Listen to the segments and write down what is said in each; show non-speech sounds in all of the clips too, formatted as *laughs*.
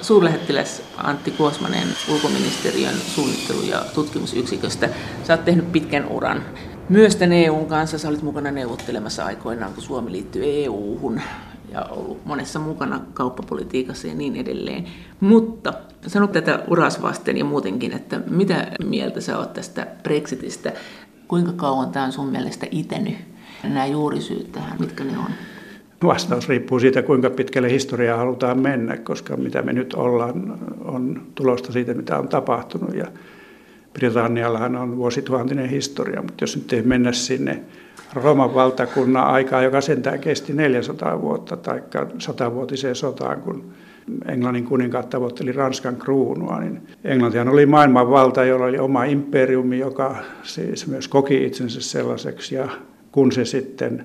suurlähettiläs Antti Kuosmanen ulkoministeriön suunnittelu- ja tutkimusyksiköstä. Sä oot tehnyt pitkän uran myös tämän EUn kanssa. Sä olit mukana neuvottelemassa aikoinaan, kun Suomi liittyi EUhun ja ollut monessa mukana kauppapolitiikassa ja niin edelleen. Mutta sano tätä uras vasten ja muutenkin, että mitä mieltä sä oot tästä Brexitistä? Kuinka kauan tämä on sun mielestä itänyt? Nämä juurisyyt tähän, mitkä ne on? Vastaus riippuu siitä, kuinka pitkälle historiaa halutaan mennä, koska mitä me nyt ollaan, on tulosta siitä, mitä on tapahtunut. Ja Britanniallahan on vuosituhantinen historia, mutta jos nyt ei mennä sinne Rooman valtakunnan aikaa, joka sentään kesti 400 vuotta, tai satavuotiseen sotaan, kun Englannin kuninkaat tavoitteli Ranskan kruunua, niin Englantihan oli maailman valta, jolla oli oma imperiumi, joka siis myös koki itsensä sellaiseksi, ja kun se sitten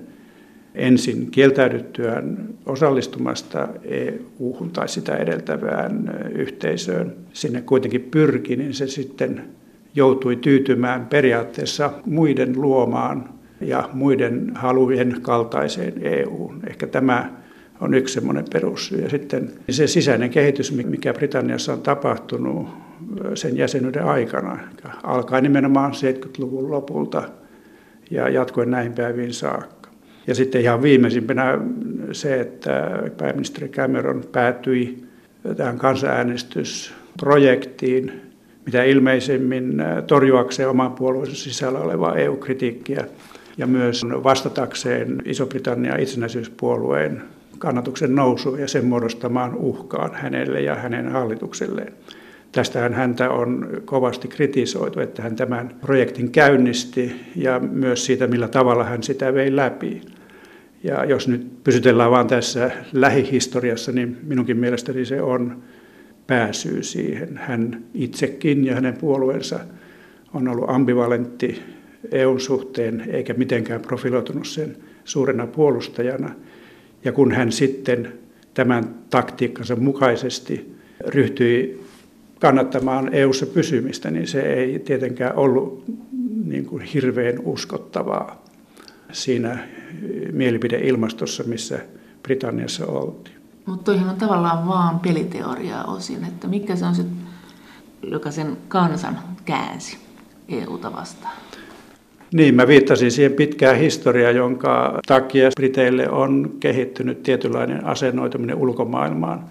ensin kieltäydyttyään osallistumasta EU-hun tai sitä edeltävään yhteisöön sinne kuitenkin pyrki, niin se sitten joutui tyytymään periaatteessa muiden luomaan ja muiden halujen kaltaiseen EU. Ehkä tämä on yksi semmoinen perussyy. Ja sitten se sisäinen kehitys, mikä Britanniassa on tapahtunut sen jäsenyyden aikana, alkaa nimenomaan 70-luvun lopulta ja jatkuen näihin päiviin saakka. Ja sitten ihan viimeisimpänä se, että pääministeri Cameron päätyi tähän kansanäänestysprojektiin, mitä ilmeisemmin torjuakseen oman puolueensa sisällä olevaa EU-kritiikkiä ja myös vastatakseen Iso-Britannian itsenäisyyspuolueen kannatuksen nousuun ja sen muodostamaan uhkaan hänelle ja hänen hallitukselleen. Tästähän häntä on kovasti kritisoitu, että hän tämän projektin käynnisti ja myös siitä, millä tavalla hän sitä vei läpi. Ja jos nyt pysytellään vain tässä lähihistoriassa, niin minunkin mielestäni se on pääsyy siihen. Hän itsekin ja hänen puolueensa on ollut ambivalentti EUn suhteen eikä mitenkään profiloitunut sen suurena puolustajana. Ja kun hän sitten tämän taktiikkansa mukaisesti ryhtyi kannattamaan EUssa pysymistä, niin se ei tietenkään ollut niin kuin hirveän uskottavaa siinä mielipideilmastossa, missä Britanniassa oltiin. Mutta toihin on tavallaan vaan peliteoriaa osin, että mikä se on se, joka sen kansan käänsi EUta vastaan? Niin, mä viittasin siihen pitkään historiaan, jonka takia Briteille on kehittynyt tietynlainen asennoituminen ulkomaailmaan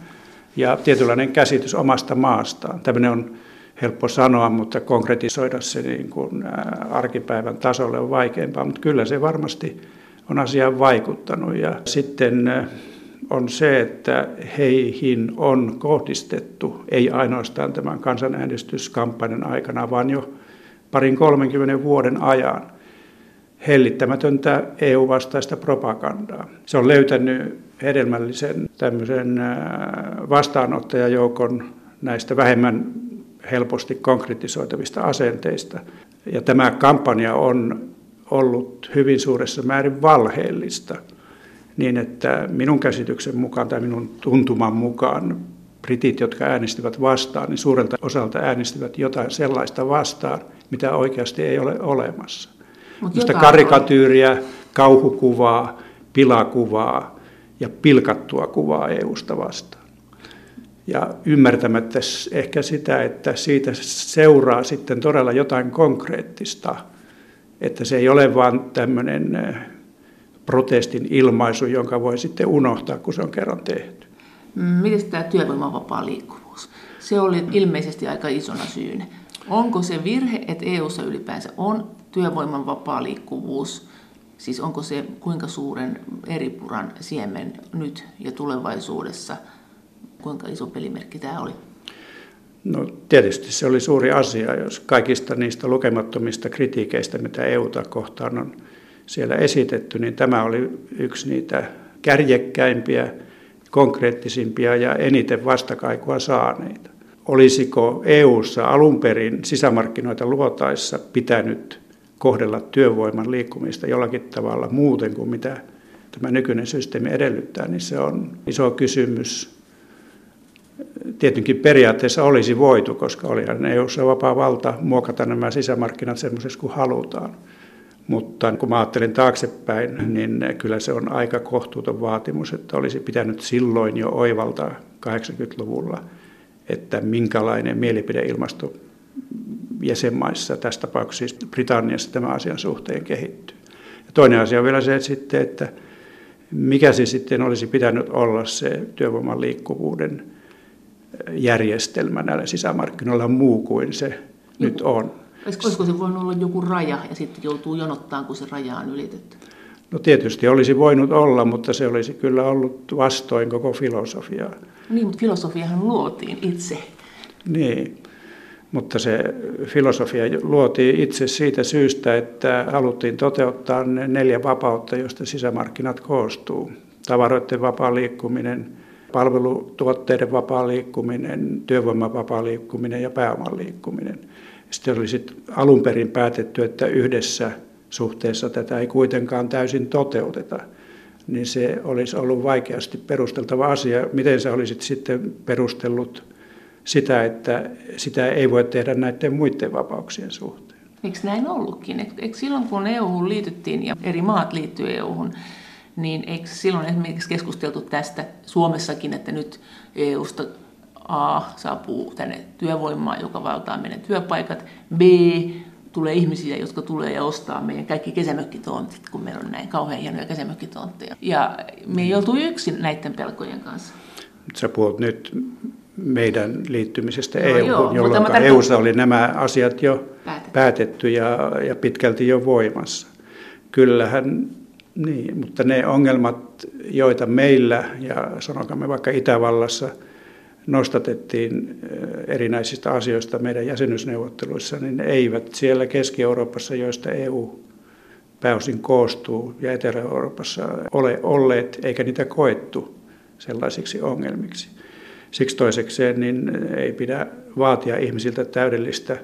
ja tietynlainen käsitys omasta maastaan. Tämmöinen on helppo sanoa, mutta konkretisoida se niin kuin arkipäivän tasolle on vaikeampaa, mutta kyllä se varmasti on asiaan vaikuttanut. Ja sitten on se, että heihin on kohdistettu, ei ainoastaan tämän kansanäänestyskampanjan aikana, vaan jo parin 30 vuoden ajan hellittämätöntä EU-vastaista propagandaa. Se on löytänyt hedelmällisen tämmöisen vastaanottajajoukon näistä vähemmän helposti konkretisoitavista asenteista. Ja tämä kampanja on ollut hyvin suuressa määrin valheellista, niin että minun käsityksen mukaan tai minun tuntuman mukaan britit, jotka äänestivät vastaan, niin suurelta osalta äänestivät jotain sellaista vastaan, mitä oikeasti ei ole olemassa. Mutta karikatyyriä, kauhukuvaa, pilakuvaa ja pilkattua kuvaa EUsta vastaan. Ja ymmärtämättä ehkä sitä, että siitä seuraa sitten todella jotain konkreettista, että se ei ole vain tämmöinen eh, protestin ilmaisu, jonka voi sitten unohtaa, kun se on kerran tehty. Miten tämä työvoiman vapaa liikkuvuus? Se oli ilmeisesti aika isona syynä. Onko se virhe, että EU:ssa ylipäänsä on työvoiman vapaa liikkuvuus? Siis onko se kuinka suuren eripuran siemen nyt ja tulevaisuudessa? Kuinka iso pelimerkki tämä oli? No tietysti se oli suuri asia, jos kaikista niistä lukemattomista kritiikeistä, mitä EUta kohtaan on siellä esitetty, niin tämä oli yksi niitä kärjekkäimpiä, konkreettisimpia ja eniten vastakaikua saaneita. Olisiko EUssa alun perin sisämarkkinoita luotaessa pitänyt kohdella työvoiman liikkumista jollakin tavalla muuten kuin mitä tämä nykyinen systeemi edellyttää, niin se on iso kysymys. Tietenkin periaatteessa olisi voitu, koska olihan EU-ssa vapaa valta muokata nämä sisämarkkinat semmoisessa kuin halutaan. Mutta kun mä ajattelen taaksepäin, niin kyllä se on aika kohtuuton vaatimus, että olisi pitänyt silloin jo oivaltaa 80-luvulla, että minkälainen mielipideilmasto jäsenmaissa, tässä tapauksessa siis Britanniassa tämän asian suhteen kehittyy. Ja toinen asia on vielä se, että, sitten, että mikä se sitten olisi pitänyt olla se työvoiman liikkuvuuden järjestelmä näillä sisämarkkinoilla muu kuin se joku, nyt on. Olisiko se voinut olla joku raja ja sitten joutuu jonottaan, kun se raja on ylitetty? No tietysti olisi voinut olla, mutta se olisi kyllä ollut vastoin koko filosofiaa. Niin, mutta filosofiahan luotiin itse. Niin, mutta se filosofia luotiin itse siitä syystä, että haluttiin toteuttaa ne neljä vapautta, joista sisämarkkinat koostuu. Tavaroiden vapaa liikkuminen, palvelutuotteiden vapaa liikkuminen, työvoiman vapaa liikkuminen ja pääoman liikkuminen. Sitten oli sit alun perin päätetty, että yhdessä suhteessa tätä ei kuitenkaan täysin toteuteta, niin se olisi ollut vaikeasti perusteltava asia. Miten sä olisit sitten perustellut sitä, että sitä ei voi tehdä näiden muiden vapauksien suhteen? Eikö näin ollutkin? Eikö silloin kun EU-hun liityttiin ja eri maat liittyivät EU-hun, niin eikö silloin esimerkiksi keskusteltu tästä Suomessakin, että nyt EUsta A saapuu tänne työvoimaa, joka valtaa meidän työpaikat, B tulee ihmisiä, jotka tulee ja ostaa meidän kaikki kesämökkitontit, kun meillä on näin kauhean hienoja kesämökkitontteja. Ja me ei oltu yksin näiden pelkojen kanssa. Sä puhut nyt meidän liittymisestä no, EU, jolloin EUssa oli nämä asiat jo päätetty, päätetty ja, ja pitkälti jo voimassa. Kyllähän, niin, mutta ne ongelmat, joita meillä ja sanokamme vaikka Itävallassa – nostatettiin eh, erinäisistä asioista meidän jäsenyysneuvotteluissa, niin ne eivät siellä Keski-Euroopassa, joista EU pääosin koostuu, ja Etelä-Euroopassa ole olleet, eikä niitä koettu sellaisiksi ongelmiksi. Siksi toisekseen niin ei pidä vaatia ihmisiltä täydellistä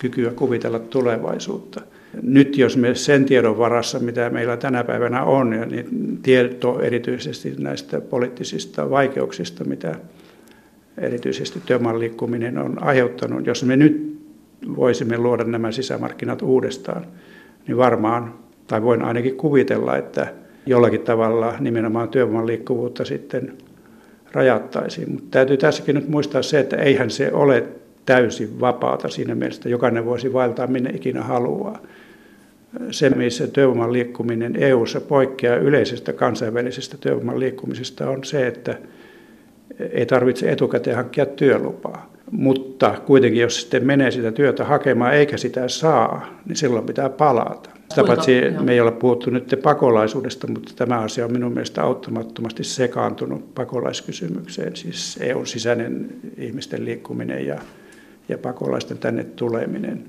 kykyä kuvitella tulevaisuutta. Nyt jos me sen tiedon varassa, mitä meillä tänä päivänä on, ja niin tieto erityisesti näistä poliittisista vaikeuksista, mitä erityisesti työmaan liikkuminen on aiheuttanut. Jos me nyt voisimme luoda nämä sisämarkkinat uudestaan, niin varmaan, tai voin ainakin kuvitella, että jollakin tavalla nimenomaan työvoiman liikkuvuutta sitten rajattaisiin. Mutta täytyy tässäkin nyt muistaa se, että eihän se ole täysin vapaata siinä mielessä, että jokainen voisi vaeltaa minne ikinä haluaa. Se, missä työvoiman liikkuminen EU-ssa poikkeaa yleisestä kansainvälisestä työvoiman liikkumisesta, on se, että ei tarvitse etukäteen hankkia työlupaa. Mutta kuitenkin, jos sitten menee sitä työtä hakemaan eikä sitä saa, niin silloin pitää palata. Sitä paitsi me ei ole puhuttu nyt pakolaisuudesta, mutta tämä asia on minun mielestä auttamattomasti sekaantunut pakolaiskysymykseen, siis EUn sisäinen ihmisten liikkuminen ja, ja pakolaisten tänne tuleminen.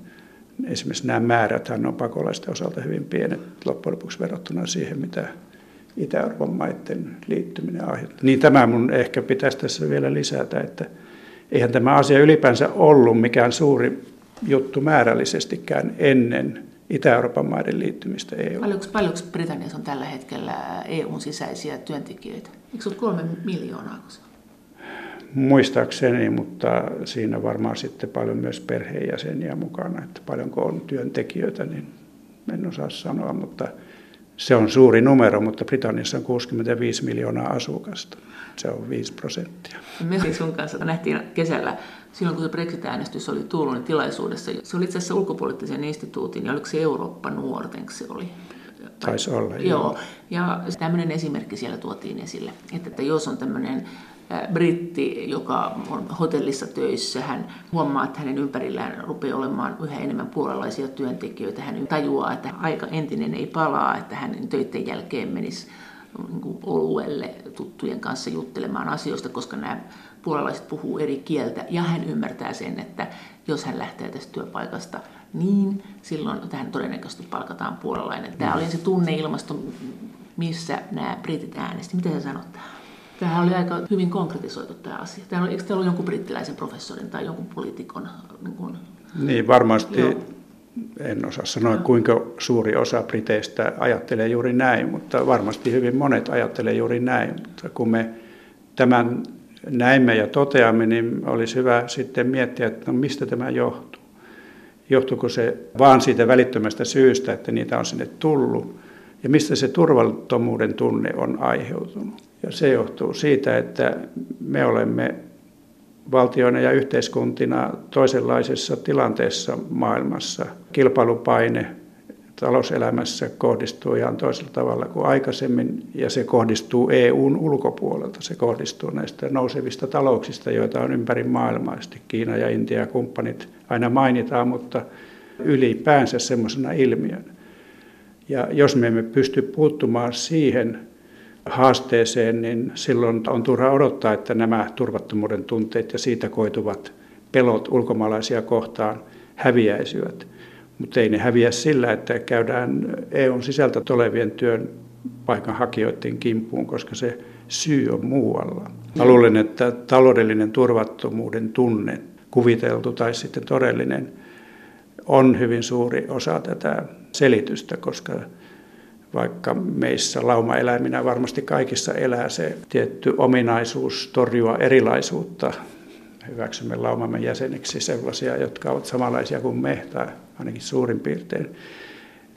Esimerkiksi nämä määräthän on pakolaisten osalta hyvin pienet loppujen lopuksi verrattuna siihen, mitä Itä-Euroopan maiden liittyminen aiheuttaa. Niin tämä mun ehkä pitäisi tässä vielä lisätä, että eihän tämä asia ylipäänsä ollut mikään suuri juttu määrällisestikään ennen Itä-Euroopan maiden liittymistä EU. Paljonko, paljonko Britanniassa on tällä hetkellä EUn sisäisiä työntekijöitä? Eikö se ole kolme miljoonaa? Muistaakseni, mutta siinä varmaan sitten paljon myös perheenjäseniä mukana. Että paljonko on työntekijöitä, niin en osaa sanoa, mutta se on suuri numero, mutta Britanniassa on 65 miljoonaa asukasta. Se on 5 prosenttia. Me sun kanssa nähtiin kesällä, silloin kun se Brexit-äänestys oli Tuulunin tilaisuudessa. Se oli itse asiassa ulkopoliittisen instituutin, ja oliko se Eurooppa-nuorten se oli? Taisi olla, joo. joo. Ja tämmöinen esimerkki siellä tuotiin esille, että, että jos on tämmöinen britti, joka on hotellissa töissä, hän huomaa, että hänen ympärillään rupeaa olemaan yhä enemmän puolalaisia työntekijöitä. Hän tajuaa, että aika entinen ei palaa, että hän töiden jälkeen menisi niin oluelle tuttujen kanssa juttelemaan asioista, koska nämä puolalaiset puhuu eri kieltä ja hän ymmärtää sen, että jos hän lähtee tästä työpaikasta, niin silloin tähän todennäköisesti palkataan puolalainen. Tämä oli se tunneilmasto, missä nämä britit äänesti. Mitä sä sanot tähän? Tämähän oli aika hyvin konkretisoitu tämä asia. Tämä oli, eikö tämä ollut jonkun brittiläisen professorin tai jonkun poliitikon? Niin, kuin... niin varmasti Joo. en osaa sanoa, kuinka suuri osa briteistä ajattelee juuri näin, mutta varmasti hyvin monet ajattelee juuri näin. Mutta kun me tämän näimme ja toteamme, niin olisi hyvä sitten miettiä, että no mistä tämä johtuu. Johtuuko se vaan siitä välittömästä syystä, että niitä on sinne tullut, ja mistä se turvattomuuden tunne on aiheutunut. Ja se johtuu siitä, että me olemme valtioina ja yhteiskuntina toisenlaisessa tilanteessa maailmassa. Kilpailupaine talouselämässä kohdistuu ihan toisella tavalla kuin aikaisemmin ja se kohdistuu EUn ulkopuolelta. Se kohdistuu näistä nousevista talouksista, joita on ympäri maailmaa. Kiina ja Intia ja kumppanit aina mainitaan, mutta ylipäänsä semmoisena ilmiönä. Ja jos me emme pysty puuttumaan siihen haasteeseen, niin silloin on turha odottaa, että nämä turvattomuuden tunteet ja siitä koituvat pelot ulkomaalaisia kohtaan häviäisivät. Mutta ei ne häviä sillä, että käydään EUn sisältä tulevien työn paikanhakijoiden kimppuun, koska se syy on muualla. Mä luulen, että taloudellinen turvattomuuden tunne, kuviteltu tai sitten todellinen, on hyvin suuri osa tätä selitystä, koska vaikka meissä laumaeläiminä varmasti kaikissa elää se tietty ominaisuus torjua erilaisuutta. Hyväksymme laumamme jäseniksi sellaisia, jotka ovat samanlaisia kuin me, tai ainakin suurin piirtein.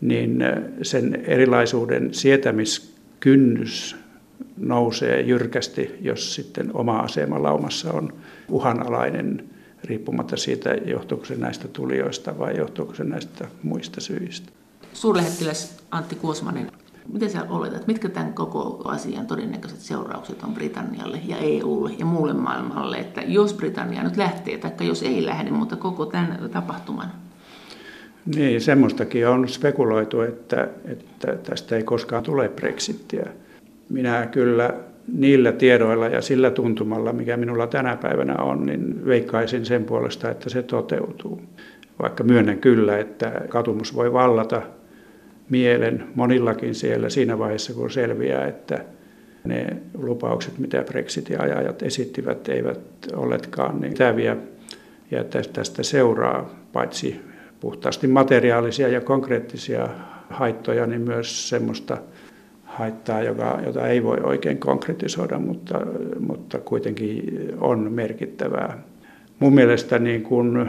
Niin sen erilaisuuden sietämiskynnys nousee jyrkästi, jos sitten oma asema laumassa on uhanalainen riippumatta siitä, johtuuko se näistä tulijoista vai johtuuko se näistä muista syistä. Suurlähettiläs Antti Kuosmanen, miten sä oletat, mitkä tämän koko asian todennäköiset seuraukset on Britannialle ja EUlle ja muulle maailmalle, että jos Britannia nyt lähtee, tai jos ei lähde, mutta koko tämän tapahtuman? Niin, semmoistakin on spekuloitu, että, että tästä ei koskaan tule Brexittiä. Minä kyllä niillä tiedoilla ja sillä tuntumalla, mikä minulla tänä päivänä on, niin veikkaisin sen puolesta, että se toteutuu. Vaikka myönnän kyllä, että katumus voi vallata mielen monillakin siellä siinä vaiheessa, kun selviää, että ne lupaukset, mitä Brexitin ajajat esittivät, eivät olleetkaan niin täviä. Ja tästä seuraa paitsi puhtaasti materiaalisia ja konkreettisia haittoja, niin myös semmoista haittaa, joka, jota ei voi oikein konkretisoida, mutta, mutta kuitenkin on merkittävää. Mun mielestä niin kun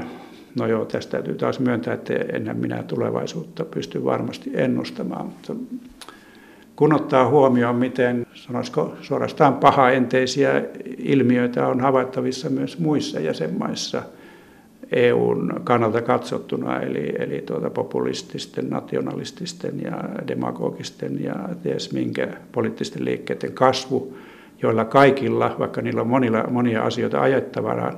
No joo, tästä täytyy taas myöntää, että enhän minä tulevaisuutta pysty varmasti ennustamaan, mutta kun ottaa huomioon, miten sanoisiko suorastaan pahaenteisiä ilmiöitä on havaittavissa myös muissa jäsenmaissa EUn kannalta katsottuna, eli, eli tuota populististen, nationalististen ja demagogisten ja ties minkä poliittisten liikkeiden kasvu, joilla kaikilla, vaikka niillä on monilla, monia asioita ajettavana,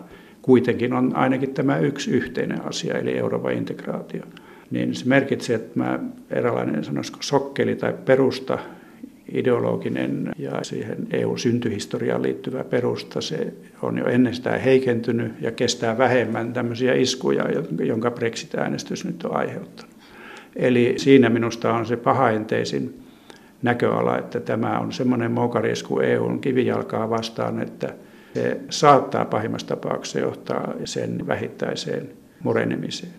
kuitenkin on ainakin tämä yksi yhteinen asia, eli Euroopan integraatio. Niin se merkitsee, että mä eräänlainen sanoisiko sokkeli tai perusta, ideologinen ja siihen EU-syntyhistoriaan liittyvä perusta, se on jo ennestään heikentynyt ja kestää vähemmän tämmöisiä iskuja, jonka Brexit-äänestys nyt on aiheuttanut. Eli siinä minusta on se pahaenteisin näköala, että tämä on semmoinen moukariesku EUn kivijalkaa vastaan, että – saattaa pahimmassa tapauksessa johtaa sen vähittäiseen murenemiseen.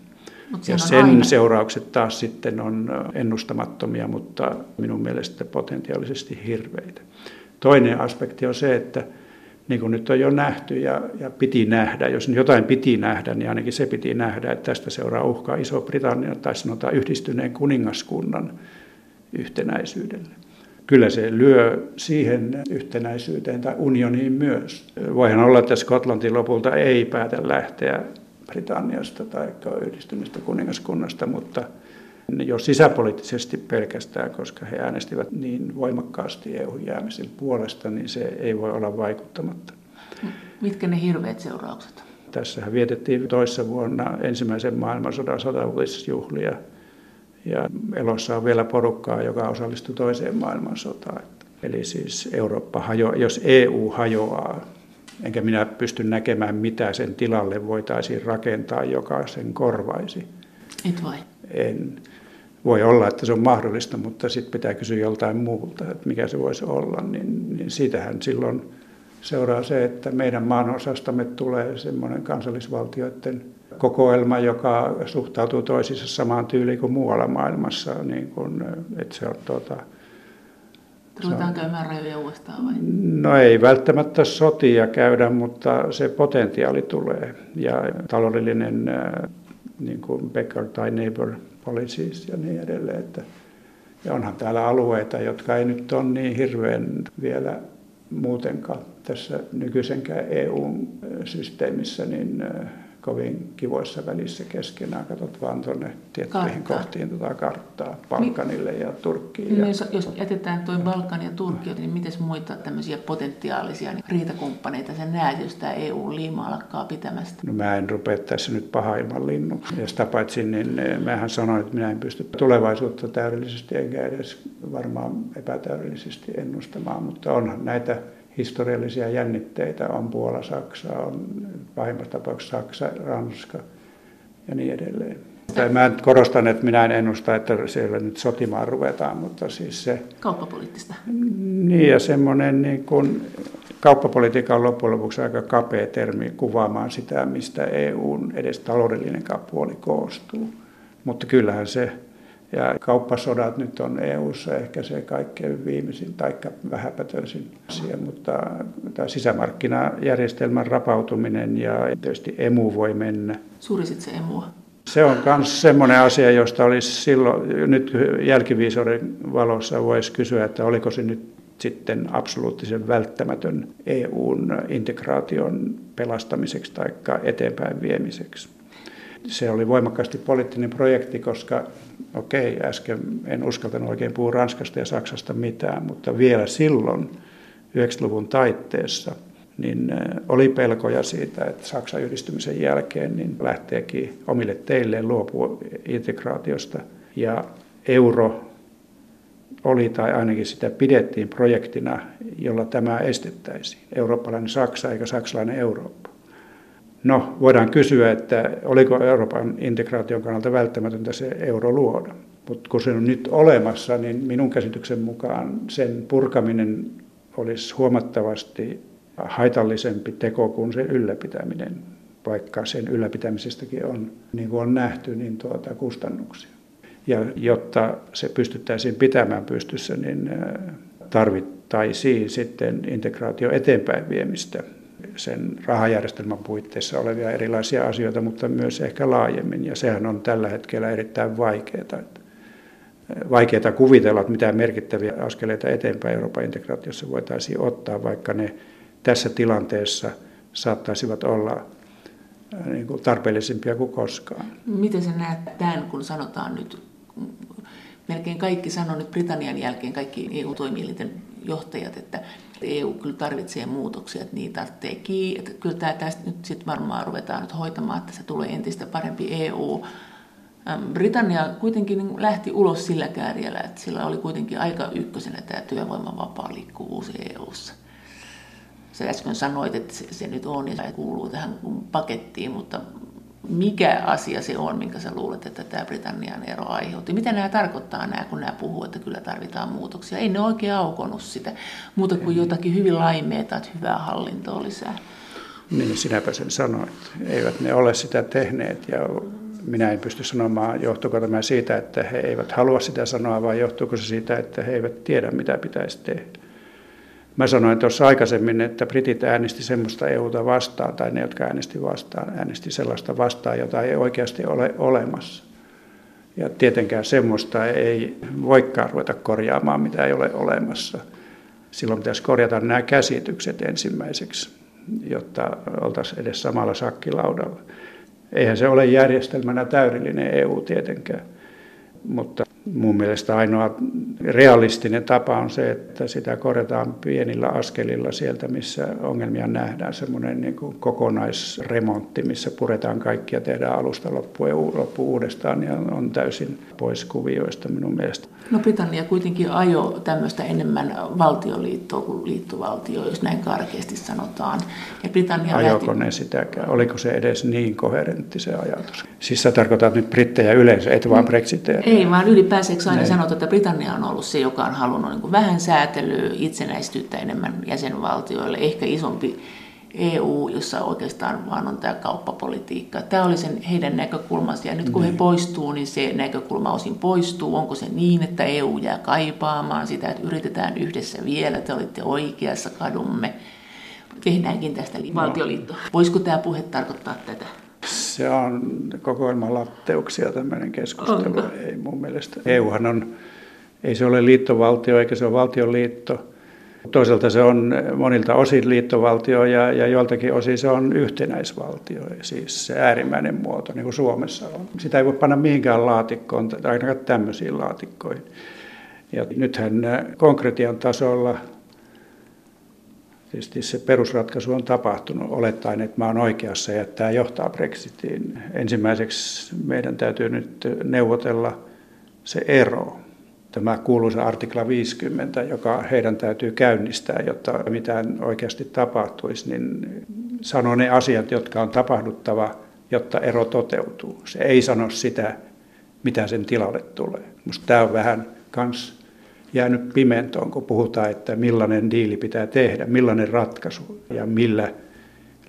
Ja sen aina. seuraukset taas sitten on ennustamattomia, mutta minun mielestä potentiaalisesti hirveitä. Toinen aspekti on se, että niin kuin nyt on jo nähty ja, ja piti nähdä, jos jotain piti nähdä, niin ainakin se piti nähdä, että tästä seuraa uhkaa Iso-Britannia tai sanotaan yhdistyneen kuningaskunnan yhtenäisyydelle kyllä se lyö siihen yhtenäisyyteen tai unioniin myös. Voihan olla, että Skotlanti lopulta ei päätä lähteä Britanniasta tai yhdistyneestä kuningaskunnasta, mutta jo sisäpoliittisesti pelkästään, koska he äänestivät niin voimakkaasti EU-jäämisen puolesta, niin se ei voi olla vaikuttamatta. Mitkä ne hirveät seuraukset? Tässähän vietettiin toissa vuonna ensimmäisen maailmansodan satavuotisjuhlia ja elossa on vielä porukkaa, joka osallistui toiseen maailmansotaan. Eli siis Eurooppa hajo, jos EU hajoaa, enkä minä pysty näkemään, mitä sen tilalle voitaisiin rakentaa, joka sen korvaisi. Et vai? En. Voi olla, että se on mahdollista, mutta sitten pitää kysyä joltain muulta, että mikä se voisi olla. Niin, niin siitähän silloin seuraa se, että meidän maanosastamme tulee semmoinen kansallisvaltioiden kokoelma, joka suhtautuu toisissa samaan tyyliin kuin muualla maailmassa. Niin kuin, että se on, tuota, Ruvetaan käymään rajoja uudestaan vai? No ei välttämättä sotia käydä, mutta se potentiaali tulee. Ja taloudellinen niin kuin beggar tai neighbor policies ja niin edelleen. Että, ja onhan täällä alueita, jotka ei nyt ole niin hirveän vielä muutenkaan tässä nykyisenkään EU-systeemissä, niin kovin kivoissa välissä keskenään. Katsot vaan tuonne tiettyihin Kartta. kohtiin tuota karttaa Balkanille ja Turkkiin. Niin, ja... Jos, jos jätetään tuo Balkan ja Turkki, niin miten muita tämmöisiä potentiaalisia niin riitakumppaneita sä näet, jos tämä EU-liima alkaa pitämästä? No mä en rupea tässä nyt pahaimman linnuksi. Ja sitä paitsi, niin eh, mähän sanoin, että minä en pysty tulevaisuutta täydellisesti enkä edes varmaan epätäydellisesti ennustamaan, mutta onhan näitä historiallisia jännitteitä on Puola, Saksa, on pahimmassa tapauksessa Saksa, Ranska ja niin edelleen. Tai mä korostan, että minä en ennusta, että siellä nyt sotimaan ruvetaan, mutta siis se... Kauppapoliittista. Niin ja semmoinen niin kuin, kauppapolitiikka on loppujen lopuksi aika kapea termi kuvaamaan sitä, mistä EUn edes taloudellinen puoli koostuu. Mutta kyllähän se ja kauppasodat nyt on EU:ssa ehkä se kaikkein viimeisin tai vähäpätöisin asia, mutta tämä sisämarkkinajärjestelmän rapautuminen ja tietysti emu voi mennä. Suurisit se emua? Se on myös semmoinen asia, josta olisi silloin, nyt jälkiviisorin valossa voisi kysyä, että oliko se nyt sitten absoluuttisen välttämätön EUn integraation pelastamiseksi tai eteenpäin viemiseksi se oli voimakkaasti poliittinen projekti, koska okei, okay, äsken en uskaltanut oikein puhua Ranskasta ja Saksasta mitään, mutta vielä silloin 90-luvun taitteessa niin oli pelkoja siitä, että Saksan yhdistymisen jälkeen niin lähteekin omille teilleen luopua integraatiosta. Ja euro oli, tai ainakin sitä pidettiin projektina, jolla tämä estettäisiin. Eurooppalainen Saksa eikä saksalainen Eurooppa. No, voidaan kysyä, että oliko Euroopan integraation kannalta välttämätöntä se euro luoda. Mutta kun se on nyt olemassa, niin minun käsityksen mukaan sen purkaminen olisi huomattavasti haitallisempi teko kuin sen ylläpitäminen, vaikka sen ylläpitämisestäkin on, niin kuin on nähty, niin tuota, kustannuksia. Ja jotta se pystyttäisiin pitämään pystyssä, niin tarvittaisiin sitten integraatio eteenpäin viemistä sen rahajärjestelmän puitteissa olevia erilaisia asioita, mutta myös ehkä laajemmin. Ja sehän on tällä hetkellä erittäin vaikeaa. Vaikeaa kuvitella, että mitä merkittäviä askeleita eteenpäin Euroopan integraatiossa voitaisiin ottaa, vaikka ne tässä tilanteessa saattaisivat olla niin kuin tarpeellisempia kuin koskaan. Miten sä näet tämän, kun sanotaan nyt, melkein kaikki sanoo nyt Britannian jälkeen, kaikki EU-toimielinten johtajat, että EU kyllä tarvitsee muutoksia, että niitä kiinni. Että kyllä tämä tästä nyt sitten varmaan ruvetaan nyt hoitamaan, että se tulee entistä parempi EU. Britannia kuitenkin lähti ulos sillä kärjellä, että sillä oli kuitenkin aika ykkösenä tämä työvoiman vapaa liikkuvuus EU:ssa. Sä äsken sanoit, että se, se nyt on ja se kuuluu tähän pakettiin, mutta mikä asia se on, minkä sä luulet, että tämä Britannian ero aiheutti. Mitä nämä tarkoittaa nämä, kun nämä puhuu, että kyllä tarvitaan muutoksia. Ei ne oikein aukonut sitä, muuta kuin jotakin hyvin laimeita, että hyvää hallintoa lisää. Niin, sinäpä sen sanoit. Eivät ne ole sitä tehneet ja minä en pysty sanomaan, johtuuko tämä siitä, että he eivät halua sitä sanoa vai johtuuko se siitä, että he eivät tiedä, mitä pitäisi tehdä. Mä sanoin tuossa aikaisemmin, että britit äänesti semmoista EUta vastaan, tai ne, jotka äänesti vastaan, äänesti sellaista vastaan, jota ei oikeasti ole olemassa. Ja tietenkään semmoista ei voikaan ruveta korjaamaan, mitä ei ole olemassa. Silloin pitäisi korjata nämä käsitykset ensimmäiseksi, jotta oltaisiin edes samalla sakkilaudalla. Eihän se ole järjestelmänä täydellinen EU tietenkään, mutta mun mielestä ainoa realistinen tapa on se, että sitä korjataan pienillä askelilla sieltä, missä ongelmia nähdään. Semmoinen niin kuin kokonaisremontti, missä puretaan kaikki ja tehdään alusta loppuun loppu uudestaan ja on täysin pois kuvioista minun mielestä. No Britannia kuitenkin ajo tämmöistä enemmän valtioliittoa kuin liittovaltio, jos näin karkeasti sanotaan. Ja Britannia Ajoko lähti... ne sitäkään? Oliko se edes niin koherentti se ajatus? Siis sä tarkoitat nyt brittejä yleensä, et vaan brexitejä? Ei, vaan ylipäänsä aina sanotaan, että Britannia on ollut se, joka on halunnut niin vähän säätelyä, itsenäistyyttä enemmän jäsenvaltioille, ehkä isompi EU, jossa oikeastaan vaan on tämä kauppapolitiikka. Tämä oli sen heidän näkökulmansa ja nyt kun he niin. poistuu, niin se näkökulma osin poistuu. Onko se niin, että EU jää kaipaamaan sitä, että yritetään yhdessä vielä, te olitte oikeassa, kadumme. Tehdäänkin tästä valtioliitto. Voisiko tämä puhe tarkoittaa tätä? Se on kokoelma latteuksia tämmöinen keskustelu. Onko? Ei mun mielestä. EUhan on, ei se ole liittovaltio eikä se ole valtioliitto Toisaalta se on monilta osin liittovaltio ja, ja joiltakin osin se on yhtenäisvaltio, siis se äärimmäinen muoto, niin kuin Suomessa on. Sitä ei voi panna mihinkään laatikkoon, tai ainakaan tämmöisiin laatikkoihin. Ja nythän konkretian tasolla Tietysti se perusratkaisu on tapahtunut olettaen, että mä oon oikeassa ja tämä johtaa Brexitiin. Ensimmäiseksi meidän täytyy nyt neuvotella se ero. Tämä kuuluisa artikla 50, joka heidän täytyy käynnistää, jotta mitään oikeasti tapahtuisi, niin sanoo ne asiat, jotka on tapahduttava, jotta ero toteutuu. Se ei sano sitä, mitä sen tilalle tulee. Minusta tämä on vähän kans jäänyt pimentoon, kun puhutaan, että millainen diili pitää tehdä, millainen ratkaisu ja millä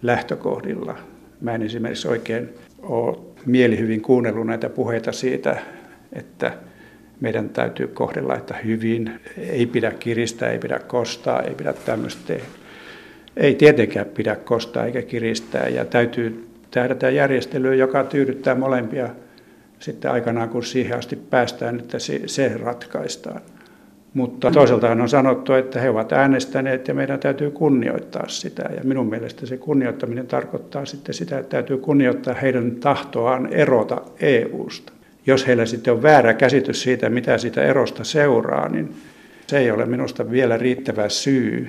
lähtökohdilla. Mä en esimerkiksi oikein ole mielihyvin kuunnellut näitä puheita siitä, että meidän täytyy kohdella, että hyvin, ei pidä kiristää, ei pidä kostaa, ei pidä tämmöistä tehdä. Ei tietenkään pidä kostaa eikä kiristää ja täytyy tähdätä järjestelyä, joka tyydyttää molempia sitten aikanaan, kun siihen asti päästään, että se, se ratkaistaan. Mutta toisaalta on sanottu, että he ovat äänestäneet ja meidän täytyy kunnioittaa sitä. Ja minun mielestä se kunnioittaminen tarkoittaa sitten sitä, että täytyy kunnioittaa heidän tahtoaan erota EU-sta. Jos heillä sitten on väärä käsitys siitä, mitä sitä erosta seuraa, niin se ei ole minusta vielä riittävä syy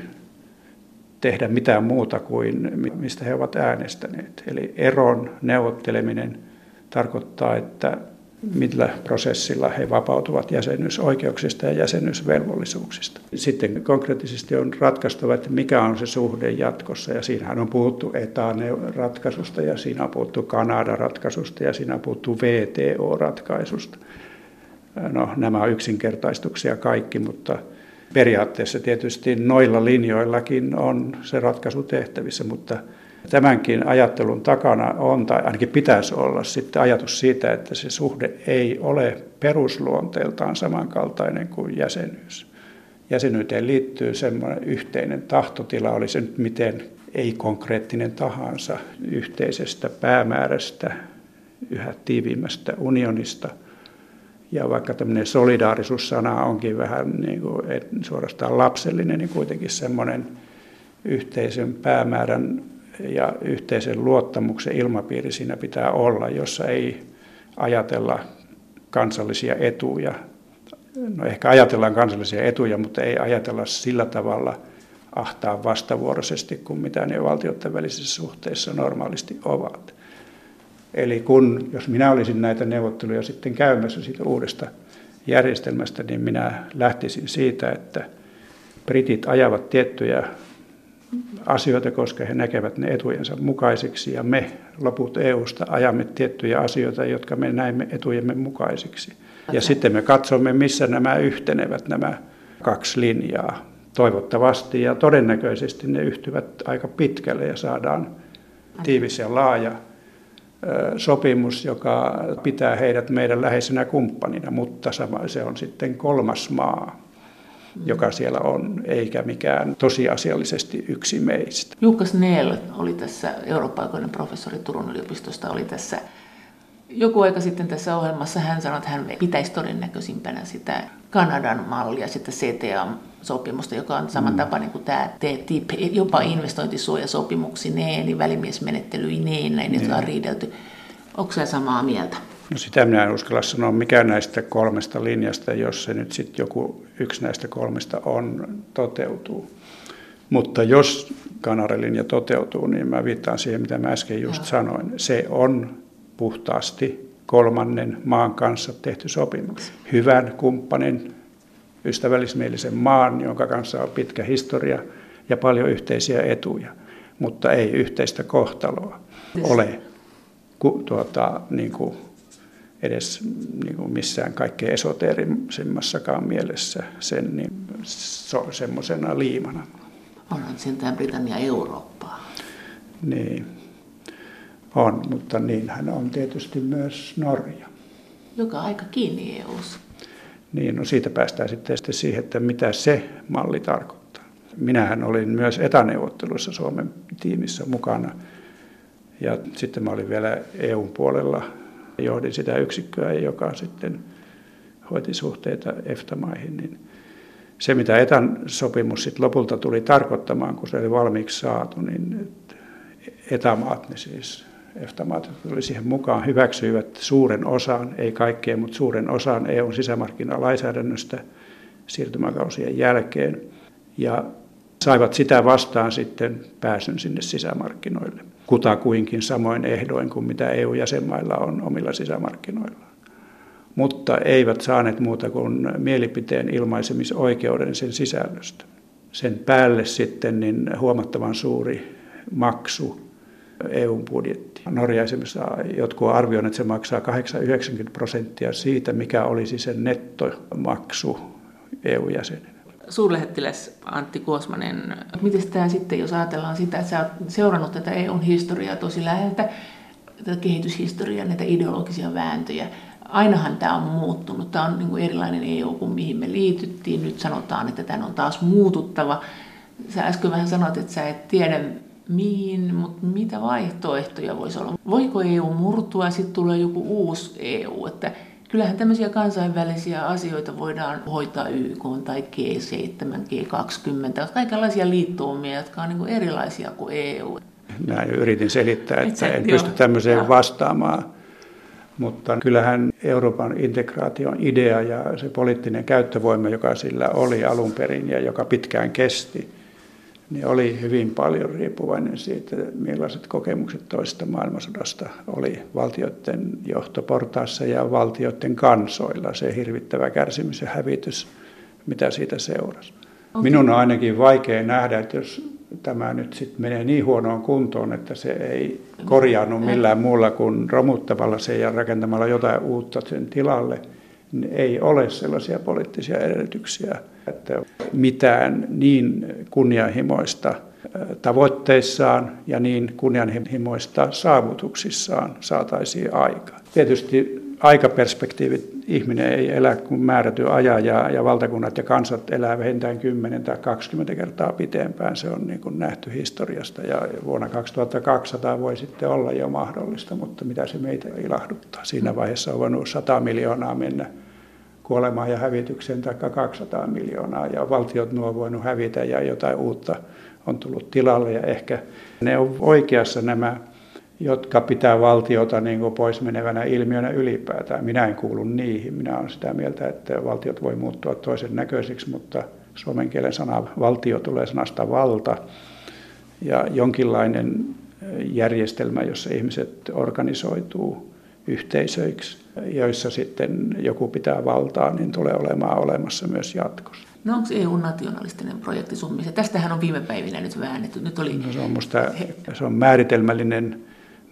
tehdä mitään muuta kuin mistä he ovat äänestäneet. Eli eron neuvotteleminen tarkoittaa, että millä prosessilla he vapautuvat jäsenyysoikeuksista ja jäsenyysvelvollisuuksista. Sitten konkreettisesti on ratkaistava, että mikä on se suhde jatkossa. Ja siinähän on puhuttu ETA-ratkaisusta ja siinä on puhuttu Kanada-ratkaisusta ja siinä on puhuttu VTO-ratkaisusta. No, nämä on yksinkertaistuksia kaikki, mutta periaatteessa tietysti noilla linjoillakin on se ratkaisu tehtävissä, mutta Tämänkin ajattelun takana on, tai ainakin pitäisi olla sitten ajatus siitä, että se suhde ei ole perusluonteeltaan samankaltainen kuin jäsenyys. Jäsenyyteen liittyy semmoinen yhteinen tahtotila, oli se nyt miten ei-konkreettinen tahansa, yhteisestä päämäärästä, yhä tiiviimmästä unionista. Ja vaikka tämmöinen solidaarisuussana onkin vähän niin kuin, suorastaan lapsellinen, niin kuitenkin semmoinen yhteisön päämäärän ja yhteisen luottamuksen ilmapiiri siinä pitää olla, jossa ei ajatella kansallisia etuja. No ehkä ajatellaan kansallisia etuja, mutta ei ajatella sillä tavalla ahtaa vastavuoroisesti kuin mitä ne valtioiden välisissä suhteissa normaalisti ovat. Eli kun, jos minä olisin näitä neuvotteluja sitten käymässä siitä uudesta järjestelmästä, niin minä lähtisin siitä, että britit ajavat tiettyjä asioita, koska he näkevät ne etujensa mukaisiksi ja me loput EUsta ajamme tiettyjä asioita, jotka me näemme etujemme mukaisiksi. Ja sitten me katsomme, missä nämä yhtenevät nämä kaksi linjaa. Toivottavasti ja todennäköisesti ne yhtyvät aika pitkälle ja saadaan tiivis ja laaja sopimus, joka pitää heidät meidän läheisenä kumppanina, mutta sama se on sitten kolmas maa joka siellä on, eikä mikään tosiasiallisesti yksi meistä. Jukka Snell oli tässä, eurooppa professori Turun yliopistosta, oli tässä joku aika sitten tässä ohjelmassa. Hän sanoi, että hän pitäisi todennäköisimpänä sitä Kanadan mallia, sitä CTA-sopimusta, joka on saman mm. tapainen kuin tämä TTIP, jopa investointisuojasopimuksineen, eli välimiesmenettelyineen, näin, jotka on riidelty. Onko se samaa mieltä? No sitä minä en uskalla sanoa, mikä näistä kolmesta linjasta, jos se nyt sitten joku yksi näistä kolmesta on, toteutuu. Mutta jos kanarilinja toteutuu, niin mä viittaan siihen, mitä mä äsken just sanoin. Se on puhtaasti kolmannen maan kanssa tehty sopimus. Hyvän kumppanin, ystävällismielisen maan, jonka kanssa on pitkä historia ja paljon yhteisiä etuja, mutta ei yhteistä kohtaloa ole. Ku, tuota, niin kuin edes niin kuin missään kaikkein esoteerisimmassakaan mielessä sen niin so, semmoisena liimana. Onhan sentään Britannia Eurooppaa. Niin, on, mutta niinhän on tietysti myös Norja. Joka aika kiinni eu Niin, no siitä päästään sitten siihen, että mitä se malli tarkoittaa. Minähän olin myös etäneuvotteluissa Suomen tiimissä mukana. Ja sitten mä olin vielä EUn puolella johdin sitä yksikköä, joka sitten hoiti suhteita EFTA-maihin, niin se, mitä etan sopimus sitten lopulta tuli tarkoittamaan, kun se oli valmiiksi saatu, niin etamaat, ne siis EFTA-maat, jotka tuli siihen mukaan, hyväksyivät suuren osan, ei kaikkea, mutta suuren osan EUn sisämarkkinalainsäädännöstä siirtymäkausien jälkeen. Ja saivat sitä vastaan sitten pääsyn sinne sisämarkkinoille. Kutakuinkin samoin ehdoin kuin mitä EU-jäsenmailla on omilla sisämarkkinoillaan. Mutta eivät saaneet muuta kuin mielipiteen ilmaisemisoikeuden sen sisällöstä. Sen päälle sitten niin huomattavan suuri maksu EUn budjetti. Norja esimerkiksi jotkut arvioivat, että se maksaa 8-90 prosenttia siitä, mikä olisi sen nettomaksu EU-jäsenenä suurlähettiläs Antti Kuosmanen, miten tämä sitten, jos ajatellaan sitä, että sä oot seurannut tätä EUn historiaa tosi läheltä, tätä kehityshistoriaa, näitä ideologisia vääntöjä, ainahan tämä on muuttunut. Tämä on niin kuin erilainen EU kuin mihin me liityttiin. Nyt sanotaan, että tämän on taas muututtava. Sä äsken vähän sanoit, että sä et tiedä mihin, mutta mitä vaihtoehtoja voisi olla? Voiko EU murtua ja sitten tulee joku uusi EU? Että kyllähän tämmöisiä kansainvälisiä asioita voidaan hoitaa YK tai G7, G20, kaikenlaisia liittoumia, jotka on niin kuin erilaisia kuin EU. Näin yritin selittää, että en pysty tämmöiseen vastaamaan. Mutta kyllähän Euroopan integraation idea ja se poliittinen käyttövoima, joka sillä oli alun perin ja joka pitkään kesti, niin oli hyvin paljon riippuvainen siitä, millaiset kokemukset toisesta maailmansodasta oli valtioiden johtoportaassa ja valtioiden kansoilla, se hirvittävä kärsimys ja hävitys, mitä siitä seurasi. Okay. Minun on ainakin vaikea nähdä, että jos tämä nyt sitten menee niin huonoon kuntoon, että se ei korjaannu millään muulla kuin romuttamalla se ja rakentamalla jotain uutta sen tilalle, ei ole sellaisia poliittisia edellytyksiä, että mitään niin kunnianhimoista tavoitteissaan ja niin kunnianhimoista saavutuksissaan saataisiin aikaan. Tietysti aikaperspektiivit ihminen ei elä kuin määräty ajan ja, ja valtakunnat ja kansat elää vähintään 10 tai 20 kertaa pitempään. Se on niin kuin nähty historiasta ja vuonna 2200 voi sitten olla jo mahdollista, mutta mitä se meitä ilahduttaa. Siinä vaiheessa on voinut 100 miljoonaa mennä kuolemaan ja hävitykseen tai 200 miljoonaa ja valtiot nuo voinut hävitä ja jotain uutta on tullut tilalle ja ehkä ne on oikeassa nämä jotka pitää valtiota niin kuin pois menevänä ilmiönä ylipäätään. Minä en kuulu niihin. Minä olen sitä mieltä, että valtiot voi muuttua toisen näköisiksi, mutta suomen kielen sana valtio tulee sanasta valta. Ja jonkinlainen järjestelmä, jossa ihmiset organisoituu yhteisöiksi, joissa sitten joku pitää valtaa, niin tulee olemaan olemassa myös jatkossa. No onko EU-nationalistinen projekti sun mielestä? Tästähän on viime päivinä nyt väännetty. Nyt oli... no, se, on musta, se on määritelmällinen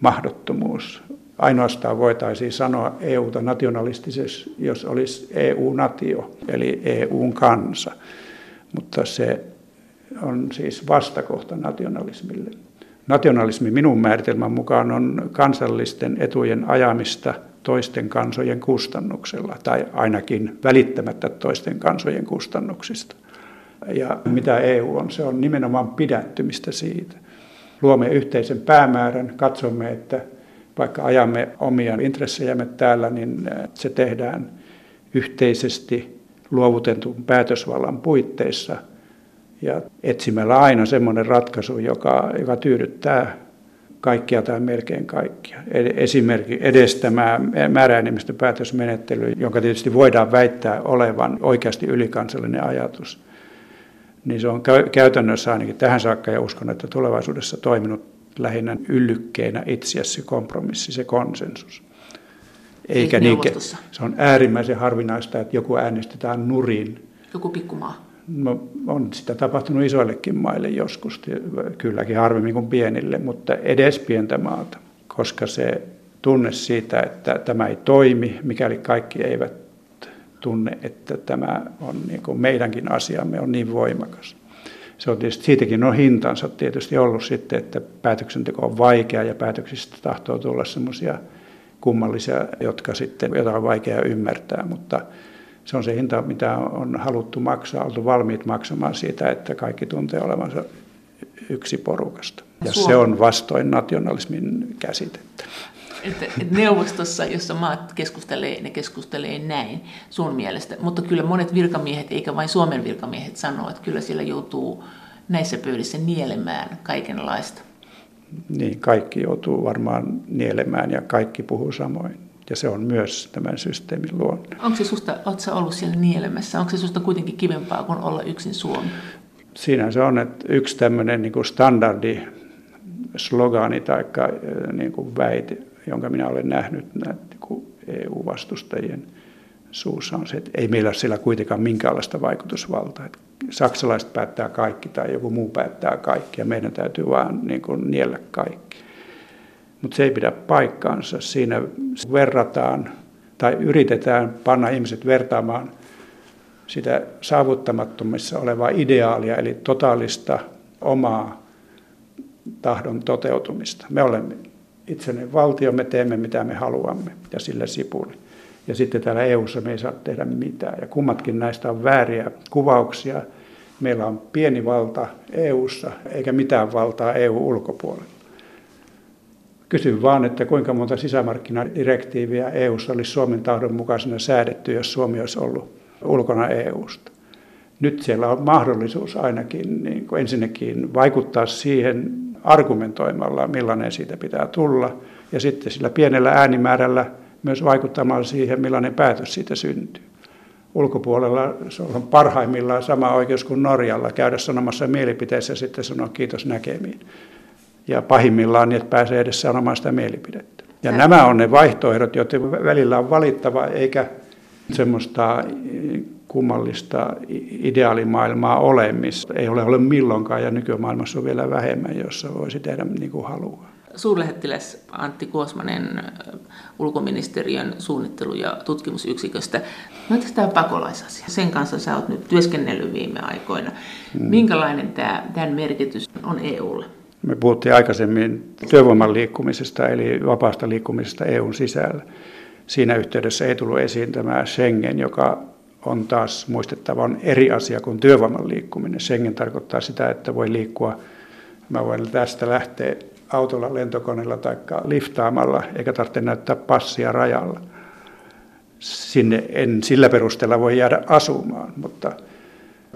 mahdottomuus. Ainoastaan voitaisiin sanoa EUta nationalistisesti, jos olisi EU-natio, eli EUn kansa. Mutta se on siis vastakohta nationalismille. Nationalismi minun määritelmän mukaan on kansallisten etujen ajamista toisten kansojen kustannuksella, tai ainakin välittämättä toisten kansojen kustannuksista. Ja mitä EU on? Se on nimenomaan pidättymistä siitä luomme yhteisen päämäärän, katsomme, että vaikka ajamme omia intressejämme täällä, niin se tehdään yhteisesti luovutetun päätösvallan puitteissa ja etsimällä aina semmoinen ratkaisu, joka, joka tyydyttää kaikkia tai melkein kaikkia. Esimerkiksi edes määräenemmistöpäätösmenettely, jonka tietysti voidaan väittää olevan oikeasti ylikansallinen ajatus – niin se on käytännössä ainakin tähän saakka ja uskon, että tulevaisuudessa toiminut lähinnä yllykkeinä itse se kompromissi, se konsensus. Eikä niin, se on äärimmäisen harvinaista, että joku äänestetään nurin. Joku pikkumaa. No, on sitä tapahtunut isoillekin maille joskus, kylläkin harvemmin kuin pienille, mutta edes pientä maata, koska se tunne siitä, että tämä ei toimi, mikäli kaikki eivät tunne, että tämä on niin kuin meidänkin asiamme on niin voimakas. Se on tietysti, siitäkin on hintansa tietysti ollut sitten, että päätöksenteko on vaikea ja päätöksistä tahtoo tulla semmoisia kummallisia, jotka sitten jotain on vaikea ymmärtää, mutta se on se hinta, mitä on haluttu maksaa, oltu valmiit maksamaan siitä, että kaikki tuntee olevansa yksi porukasta. Ja Suomi. se on vastoin nationalismin käsitettä. Että, että neuvostossa, jossa maat keskustelee, ne keskustelee näin sun mielestä. Mutta kyllä monet virkamiehet, eikä vain Suomen virkamiehet, sanoo, että kyllä siellä joutuu näissä pöydissä nielemään kaikenlaista. Niin, kaikki joutuu varmaan nielemään ja kaikki puhuu samoin. Ja se on myös tämän systeemin luonne. Onko se susta, oletko ollut siellä nielemässä? Onko se susta kuitenkin kivempaa kuin olla yksin Suomi? Siinä se on, että yksi tämmöinen niin standardi slogani tai niin kuin väite, jonka minä olen nähnyt EU-vastustajien suussa on se, että ei meillä ole siellä kuitenkaan minkäänlaista vaikutusvaltaa. Että saksalaiset päättää kaikki tai joku muu päättää kaikki ja meidän täytyy vaan niin niellä kaikki. Mutta se ei pidä paikkaansa. Siinä verrataan tai yritetään panna ihmiset vertaamaan sitä saavuttamattomissa olevaa ideaalia, eli totaalista omaa tahdon toteutumista. Me olemme itsenäinen valtio, me teemme mitä me haluamme ja sillä sipuli. Ja sitten täällä EU:ssa me ei saa tehdä mitään. Ja kummatkin näistä on vääriä kuvauksia. Meillä on pieni valta EU:ssa eikä mitään valtaa EU-ulkopuolella. Kysyn vaan, että kuinka monta sisämarkkinadirektiiviä EU:ssa olisi Suomen tahdon mukaisena säädetty, jos Suomi olisi ollut ulkona EUsta. Nyt siellä on mahdollisuus ainakin niin kuin ensinnäkin vaikuttaa siihen argumentoimalla, millainen siitä pitää tulla, ja sitten sillä pienellä äänimäärällä myös vaikuttamaan siihen, millainen päätös siitä syntyy. Ulkopuolella se on parhaimmillaan sama oikeus kuin Norjalla käydä sanomassa mielipiteessä ja sitten sanoa kiitos näkemiin. Ja pahimmillaan niin, että pääsee edes sanomaan sitä mielipidettä. Ja nämä on ne vaihtoehdot, joiden välillä on valittava, eikä semmoista kummallista ideaalimaailmaa ole, missä ei ole ollut milloinkaan ja nykymaailmassa on vielä vähemmän, jossa voisi tehdä niin kuin haluaa. Suurlähettiläs Antti Kuosmanen ulkoministeriön suunnittelu- ja tutkimusyksiköstä. No entäs tämä pakolaisasia? Sen kanssa sä oot nyt työskennellyt viime aikoina. Hmm. Minkälainen tämä, tämän merkitys on EUlle? Me puhuttiin aikaisemmin työvoiman liikkumisesta, eli vapaasta liikkumisesta EUn sisällä. Siinä yhteydessä ei tullut esiin tämä Schengen, joka on taas muistettava on eri asia kuin työvoiman liikkuminen. Schengen tarkoittaa sitä, että voi liikkua, mä voin tästä lähteä autolla, lentokoneella tai liftaamalla, eikä tarvitse näyttää passia rajalla. Sinne en sillä perusteella voi jäädä asumaan, mutta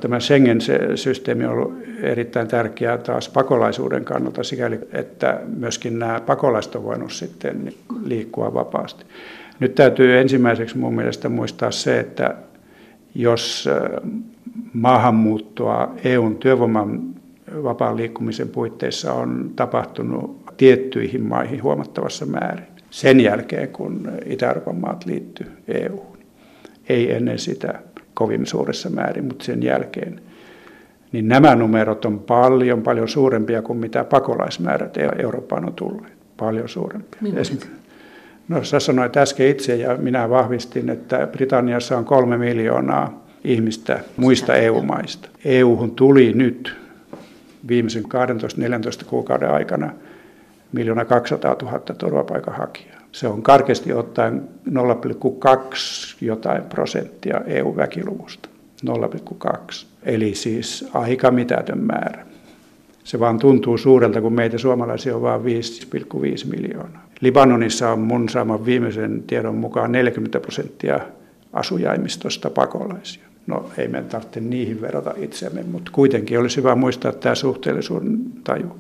tämä Schengen-systeemi on ollut erittäin tärkeää taas pakolaisuuden kannalta sikäli, että myöskin nämä pakolaiset on voinut sitten liikkua vapaasti. Nyt täytyy ensimmäiseksi mun mielestä muistaa se, että jos maahanmuuttoa EUn työvoiman vapaan liikkumisen puitteissa on tapahtunut tiettyihin maihin huomattavassa määrin. Sen jälkeen, kun Itä-Euroopan maat liittyy EU:hun. Ei ennen sitä kovin suuressa määrin, mutta sen jälkeen. Niin nämä numerot on paljon, paljon suurempia kuin mitä pakolaismäärät Eurooppaan on tullut. Paljon suurempia. No sä sanoit äsken itse ja minä vahvistin, että Britanniassa on kolme miljoonaa ihmistä muista EU-maista. EU-hun tuli nyt viimeisen 12-14 kuukauden aikana miljoona 200 000 turvapaikanhakijaa. Se on karkeasti ottaen 0,2 jotain prosenttia EU-väkiluvusta. 0,2. Eli siis aika mitätön määrä. Se vaan tuntuu suurelta, kun meitä suomalaisia on vain 5,5 miljoonaa. Libanonissa on mun saaman viimeisen tiedon mukaan 40 prosenttia asujaimistosta pakolaisia. No ei meidän tarvitse niihin verrata itseämme, mutta kuitenkin olisi hyvä muistaa tämä suhteellisuuden taju.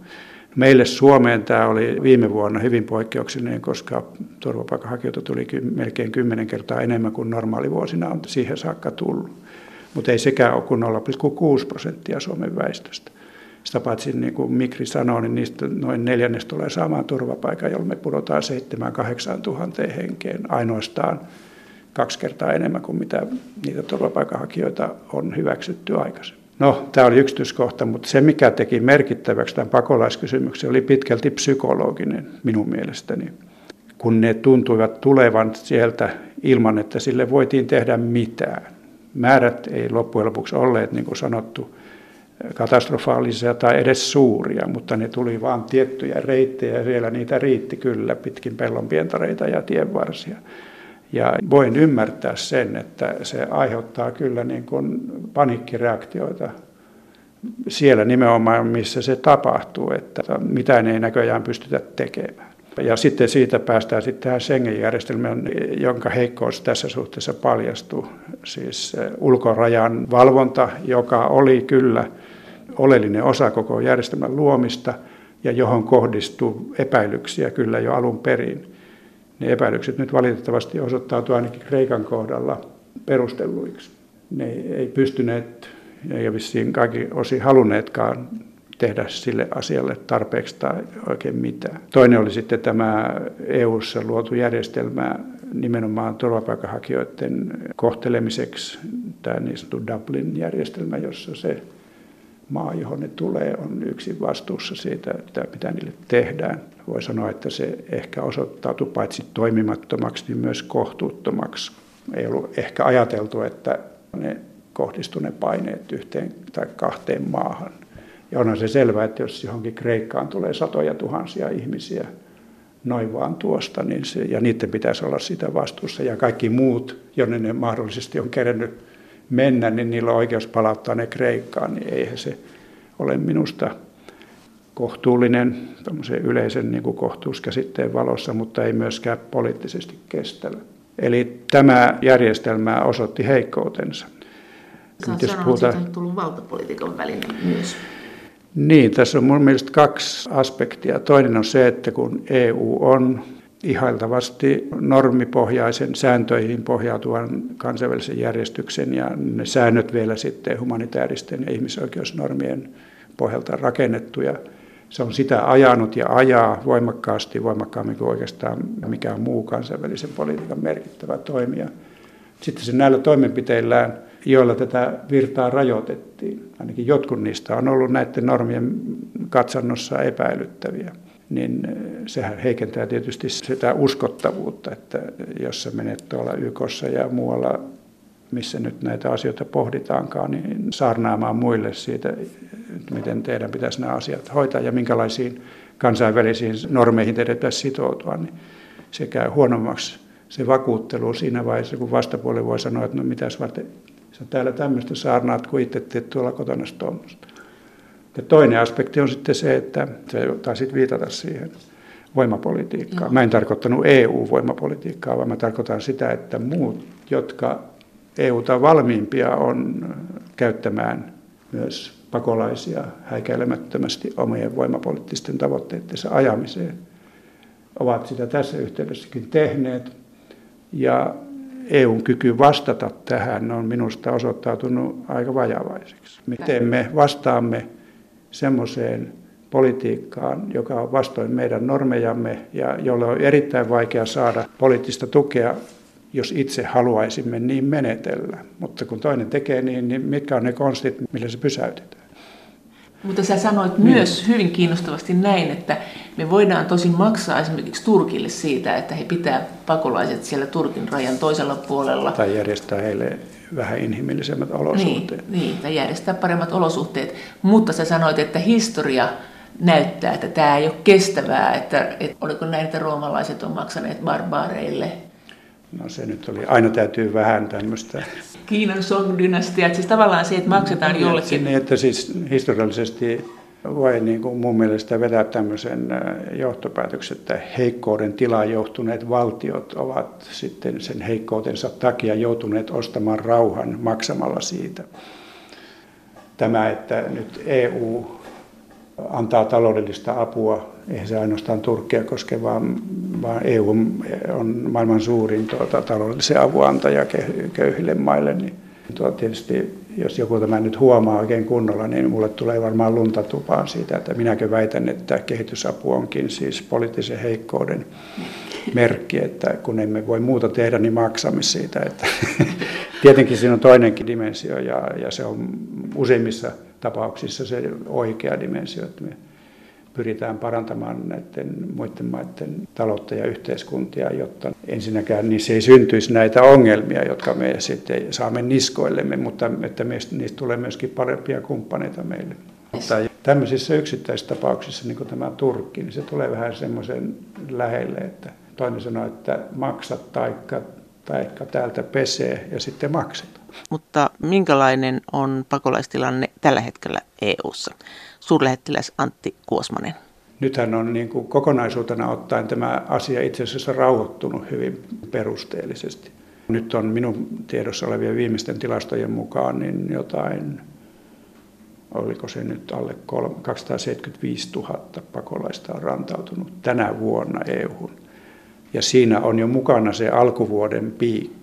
Meille Suomeen tämä oli viime vuonna hyvin poikkeuksellinen, koska turvapaikanhakijoita tuli melkein kymmenen kertaa enemmän kuin normaalivuosina on siihen saakka tullut. Mutta ei sekään ole kuin 0,6 prosenttia Suomen väestöstä. Sitä paitsi niin kuin Mikri sanoi, niin niistä noin neljännes tulee saamaan turvapaikan, jolloin me pudotaan 7-8 tuhanteen henkeen ainoastaan kaksi kertaa enemmän kuin mitä niitä turvapaikanhakijoita on hyväksytty aikaisemmin. No, tämä oli yksityiskohta, mutta se mikä teki merkittäväksi tämän pakolaiskysymyksen oli pitkälti psykologinen minun mielestäni. Kun ne tuntuivat tulevan sieltä ilman, että sille voitiin tehdä mitään. Määrät ei loppujen lopuksi olleet, niin kuin sanottu, katastrofaalisia tai edes suuria, mutta ne tuli vain tiettyjä reittejä siellä niitä riitti kyllä pitkin pellonpientareita ja tienvarsia. Ja voin ymmärtää sen, että se aiheuttaa kyllä niin kuin panikkireaktioita siellä nimenomaan, missä se tapahtuu, että mitään ei näköjään pystytä tekemään. Ja sitten siitä päästään sitten tähän Schengen-järjestelmään, jonka heikkous tässä suhteessa paljastuu. Siis ulkorajan valvonta, joka oli kyllä oleellinen osa koko järjestelmän luomista ja johon kohdistuu epäilyksiä kyllä jo alun perin. Ne epäilykset nyt valitettavasti osoittautuu ainakin Kreikan kohdalla perustelluiksi. Ne ei pystyneet ja vissiin kaikki osin halunneetkaan tehdä sille asialle tarpeeksi tai oikein mitään. Toinen oli sitten tämä EU-ssa luotu järjestelmä nimenomaan turvapaikanhakijoiden kohtelemiseksi, tämä niin sanottu Dublin-järjestelmä, jossa se maa, johon ne tulee, on yksin vastuussa siitä, että mitä niille tehdään. Voi sanoa, että se ehkä osoittautui paitsi toimimattomaksi, niin myös kohtuuttomaksi. Ei ollut ehkä ajateltu, että ne kohdistu ne paineet yhteen tai kahteen maahan. Ja onhan se selvää, että jos johonkin Kreikkaan tulee satoja tuhansia ihmisiä noin vaan tuosta, niin se, ja niiden pitäisi olla sitä vastuussa. Ja kaikki muut, jonne ne mahdollisesti on kerennyt mennä, niin niillä on oikeus palauttaa ne Kreikkaan, niin eihän se ole minusta kohtuullinen yleisen niin kuin kohtuuskäsitteen valossa, mutta ei myöskään poliittisesti kestävä. Eli tämä järjestelmä osoitti heikkoutensa. Sä oot sanonut, puhutaan... että on tullut valtapolitiikan väline myös. Niin, tässä on mun mielestä kaksi aspektia. Toinen on se, että kun EU on ihailtavasti normipohjaisen sääntöihin pohjautuvan kansainvälisen järjestyksen ja ne säännöt vielä sitten humanitaaristen ja ihmisoikeusnormien pohjalta rakennettuja. Se on sitä ajanut ja ajaa voimakkaasti, voimakkaammin kuin oikeastaan mikään muu kansainvälisen politiikan merkittävä toimija. Sitten se näillä toimenpiteillään, joilla tätä virtaa rajoitettiin, ainakin jotkut niistä on ollut näiden normien katsannossa epäilyttäviä niin eh, sehän heikentää tietysti sitä uskottavuutta, että jos sä menet tuolla YKssa ja muualla, missä nyt näitä asioita pohditaankaan, niin saarnaamaan muille siitä, miten teidän pitäisi nämä asiat hoitaa ja minkälaisiin kansainvälisiin normeihin teidän pitäisi sitoutua, niin se käy huonommaksi se vakuuttelu siinä vaiheessa, kun vastapuoli voi sanoa, että no mitäs varten sä täällä tämmöistä saarnaat, kun itse teet tuolla kotona tuommoista. Ja toinen aspekti on sitten se, että se taisit viitata siihen voimapolitiikkaan. Mä en tarkoittanut EU-voimapolitiikkaa, vaan mä tarkoitan sitä, että muut, jotka EUta valmiimpia on käyttämään myös pakolaisia häikäilemättömästi omien voimapoliittisten tavoitteittensa ajamiseen, ovat sitä tässä yhteydessäkin tehneet. Ja EUn kyky vastata tähän on minusta osoittautunut aika vajavaiseksi. Miten me vastaamme semmoiseen politiikkaan, joka on vastoin meidän normejamme ja jolle on erittäin vaikea saada poliittista tukea, jos itse haluaisimme niin menetellä. Mutta kun toinen tekee niin, niin mitkä on ne konstit, millä se pysäytetään? Mutta sä sanoit niin. myös hyvin kiinnostavasti näin, että me voidaan tosin maksaa esimerkiksi Turkille siitä, että he pitää pakolaiset siellä Turkin rajan toisella puolella. Tai järjestää heille vähän inhimillisemmät olosuhteet. Niin, niin, tai järjestää paremmat olosuhteet. Mutta sä sanoit, että historia näyttää, että tämä ei ole kestävää, että, että oliko näin, että roomalaiset on maksaneet barbaareille. No se nyt oli, aina täytyy vähän tämmöistä. Kiinan Song-dynastia, siis tavallaan se, että maksetaan niin, jollekin. Niin, että siis historiallisesti voi niin kuin mun mielestä vetää tämmöisen äh, johtopäätöksen, että heikkouden tilaan johtuneet valtiot ovat sitten sen heikkoutensa takia joutuneet ostamaan rauhan maksamalla siitä. Tämä, että nyt EU antaa taloudellista apua, eihän se ainoastaan Turkkia koske, vaan, vaan EU on maailman suurin tuota, taloudellisen avuantaja köyhille maille, niin tuo tietysti jos joku tämä nyt huomaa oikein kunnolla, niin mulle tulee varmaan lunta tupaan siitä, että minäkö väitän, että kehitysapu onkin siis poliittisen heikkouden merkki, että kun emme voi muuta tehdä, niin maksamme siitä. Että *laughs* tietenkin siinä on toinenkin dimensio ja, ja se on useimmissa tapauksissa se oikea dimensio, että me pyritään parantamaan näiden muiden maiden taloutta ja yhteiskuntia, jotta ensinnäkään niissä ei syntyisi näitä ongelmia, jotka me sitten saamme niskoillemme, mutta että niistä tulee myöskin parempia kumppaneita meille. Mutta tämmöisissä yksittäistapauksissa, niin kuin tämä Turkki, niin se tulee vähän semmoisen lähelle, että toinen sanoo, että maksa taikka, taikka täältä pesee ja sitten maksetaan. Mutta Minkälainen on pakolaistilanne tällä hetkellä EU:ssa? Suurlähettiläs Antti Kuosmanen. Nythän on niin kuin kokonaisuutena ottaen tämä asia itse asiassa rauhoittunut hyvin perusteellisesti. Nyt on minun tiedossa olevien viimeisten tilastojen mukaan niin jotain, oliko se nyt alle 275 000 pakolaista on rantautunut tänä vuonna EUhun. Ja siinä on jo mukana se alkuvuoden piikki.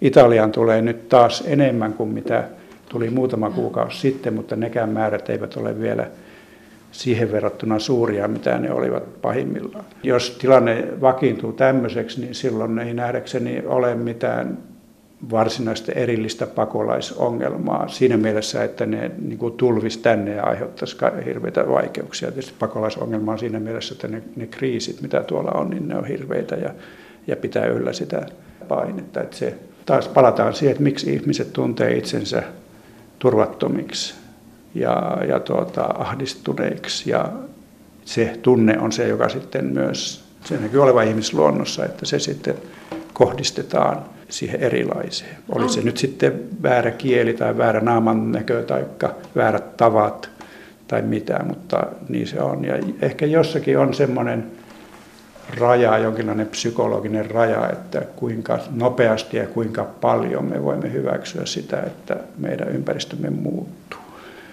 Italiaan tulee nyt taas enemmän kuin mitä tuli muutama kuukausi sitten, mutta nekään määrät eivät ole vielä siihen verrattuna suuria, mitä ne olivat pahimmillaan. Jos tilanne vakiintuu tämmöiseksi, niin silloin ei nähdäkseni ole mitään varsinaista erillistä pakolaisongelmaa siinä mielessä, että ne niin kuin tulvisi tänne ja aiheuttaisi hirveitä vaikeuksia. Tietysti pakolaisongelma on siinä mielessä, että ne, ne kriisit, mitä tuolla on, niin ne on hirveitä ja, ja pitää yllä sitä painetta. Että se, taas palataan siihen, että miksi ihmiset tuntee itsensä turvattomiksi ja, ja tuota, ahdistuneiksi. Ja se tunne on se, joka sitten myös, se näkyy olevan ihmisluonnossa, että se sitten kohdistetaan siihen erilaiseen. Oli se nyt sitten väärä kieli tai väärä naaman näkö tai väärät tavat tai mitä, mutta niin se on. Ja ehkä jossakin on semmoinen raja, jonkinlainen psykologinen raja, että kuinka nopeasti ja kuinka paljon me voimme hyväksyä sitä, että meidän ympäristömme muuttuu.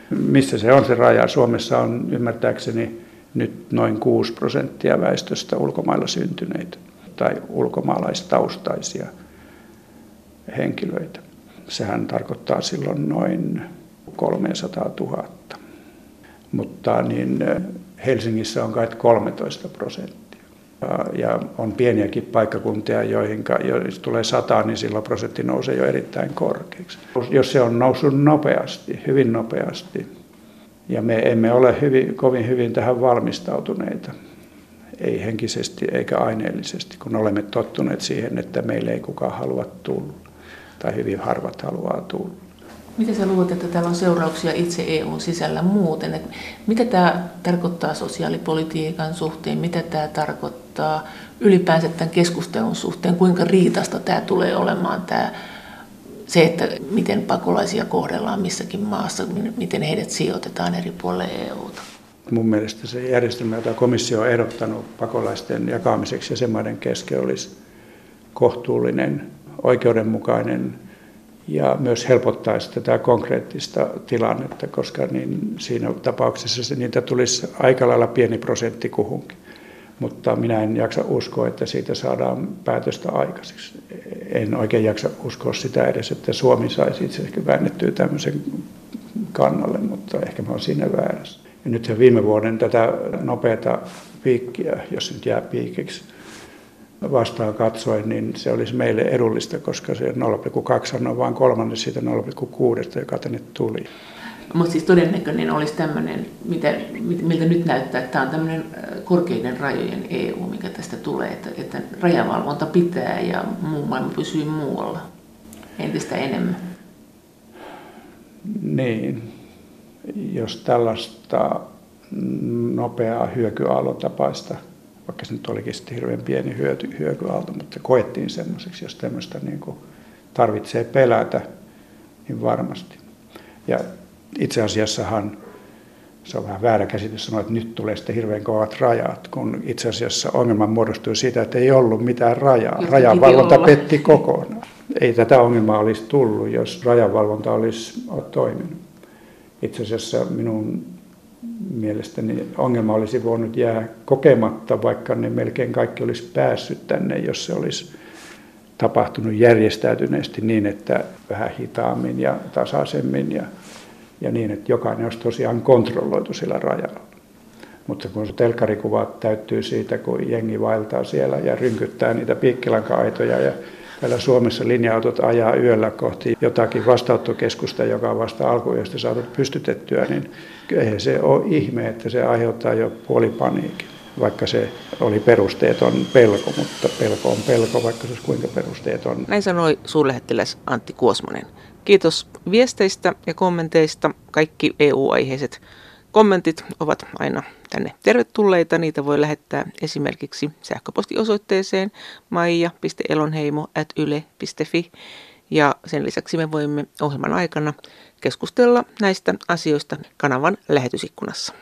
Missä se on se raja? Suomessa on ymmärtääkseni nyt noin 6 prosenttia väestöstä ulkomailla syntyneitä tai ulkomaalaistaustaisia henkilöitä. Sehän tarkoittaa silloin noin 300 000. Mutta niin Helsingissä on kai 13 prosenttia. Ja on pieniäkin paikkakuntia, joihin jos tulee sataa, niin silloin prosentti nousee jo erittäin korkeaksi. Jos se on noussut nopeasti, hyvin nopeasti, ja me emme ole hyvin, kovin hyvin tähän valmistautuneita, ei henkisesti eikä aineellisesti, kun olemme tottuneet siihen, että meille ei kukaan halua tulla, tai hyvin harvat haluaa tulla. Miten sä luulet, että täällä on seurauksia itse EUn sisällä muuten? Että mitä tämä tarkoittaa sosiaalipolitiikan suhteen? Mitä tämä tarkoittaa ylipäänsä tämän keskustelun suhteen? Kuinka riitasta tämä tulee olemaan tämä se, että miten pakolaisia kohdellaan missäkin maassa, miten heidät sijoitetaan eri puolille EUta? Mun mielestä se järjestelmä, jota komissio on ehdottanut pakolaisten jakamiseksi jäsenmaiden kesken, olisi kohtuullinen, oikeudenmukainen ja myös helpottaisi tätä konkreettista tilannetta, koska niin siinä tapauksessa se, niitä tulisi aika lailla pieni prosentti kuhunkin. Mutta minä en jaksa uskoa, että siitä saadaan päätöstä aikaiseksi. En oikein jaksa uskoa sitä edes, että Suomi saisi itse asiassa väännettyä tämmöisen kannalle, mutta ehkä mä olen siinä väärässä. Ja nyt viime vuoden tätä nopeata piikkiä, jos nyt jää piikiksi, vastaan katsoen, niin se olisi meille edullista, koska se 0,2 on vain kolmannes siitä 0,6, joka tänne tuli. Mutta siis todennäköinen olisi tämmöinen, mitä, miltä nyt näyttää, että tämä on tämmöinen korkeiden rajojen EU, mikä tästä tulee, että, että rajavalvonta pitää ja muu maailma pysyy muualla entistä enemmän. Niin, jos tällaista nopeaa hyökyaallon tapaista vaikka se nyt olikin sitten hirveän pieni hyöty, hyökyaalto, mutta koettiin semmoiseksi, jos tämmöistä niin kuin tarvitsee pelätä, niin varmasti. Ja itse asiassahan se on vähän väärä käsitys sanoa, että nyt tulee sitten hirveän kovat rajat, kun itse asiassa ongelma muodostui siitä, että ei ollut mitään rajaa. Rajavalvonta petti kokonaan. Ei tätä ongelmaa olisi tullut, jos rajavalvonta olisi toiminut. Itse asiassa minun mielestäni ongelma olisi voinut jää kokematta, vaikka ne melkein kaikki olisi päässyt tänne, jos se olisi tapahtunut järjestäytyneesti niin, että vähän hitaammin ja tasaisemmin ja, ja niin, että jokainen olisi tosiaan kontrolloitu sillä rajalla. Mutta kun se telkkarikuvat täyttyy siitä, kun jengi vaeltaa siellä ja rynkyttää niitä piikkilanka-aitoja ja Täällä Suomessa linja-autot ajaa yöllä kohti jotakin vastauttokeskusta, joka on vasta alkuyöstä saatu pystytettyä, niin eihän se ole ihme, että se aiheuttaa jo puolipaniikin. Vaikka se oli perusteeton pelko, mutta pelko on pelko, vaikka se olisi kuinka perusteeton. Näin sanoi suurlähettiläs Antti Kuosmanen. Kiitos viesteistä ja kommenteista. Kaikki EU-aiheiset Kommentit ovat aina tänne tervetulleita. Niitä voi lähettää esimerkiksi sähköpostiosoitteeseen maija.elonheimo.yle.fi ja sen lisäksi me voimme ohjelman aikana keskustella näistä asioista kanavan lähetysikkunassa.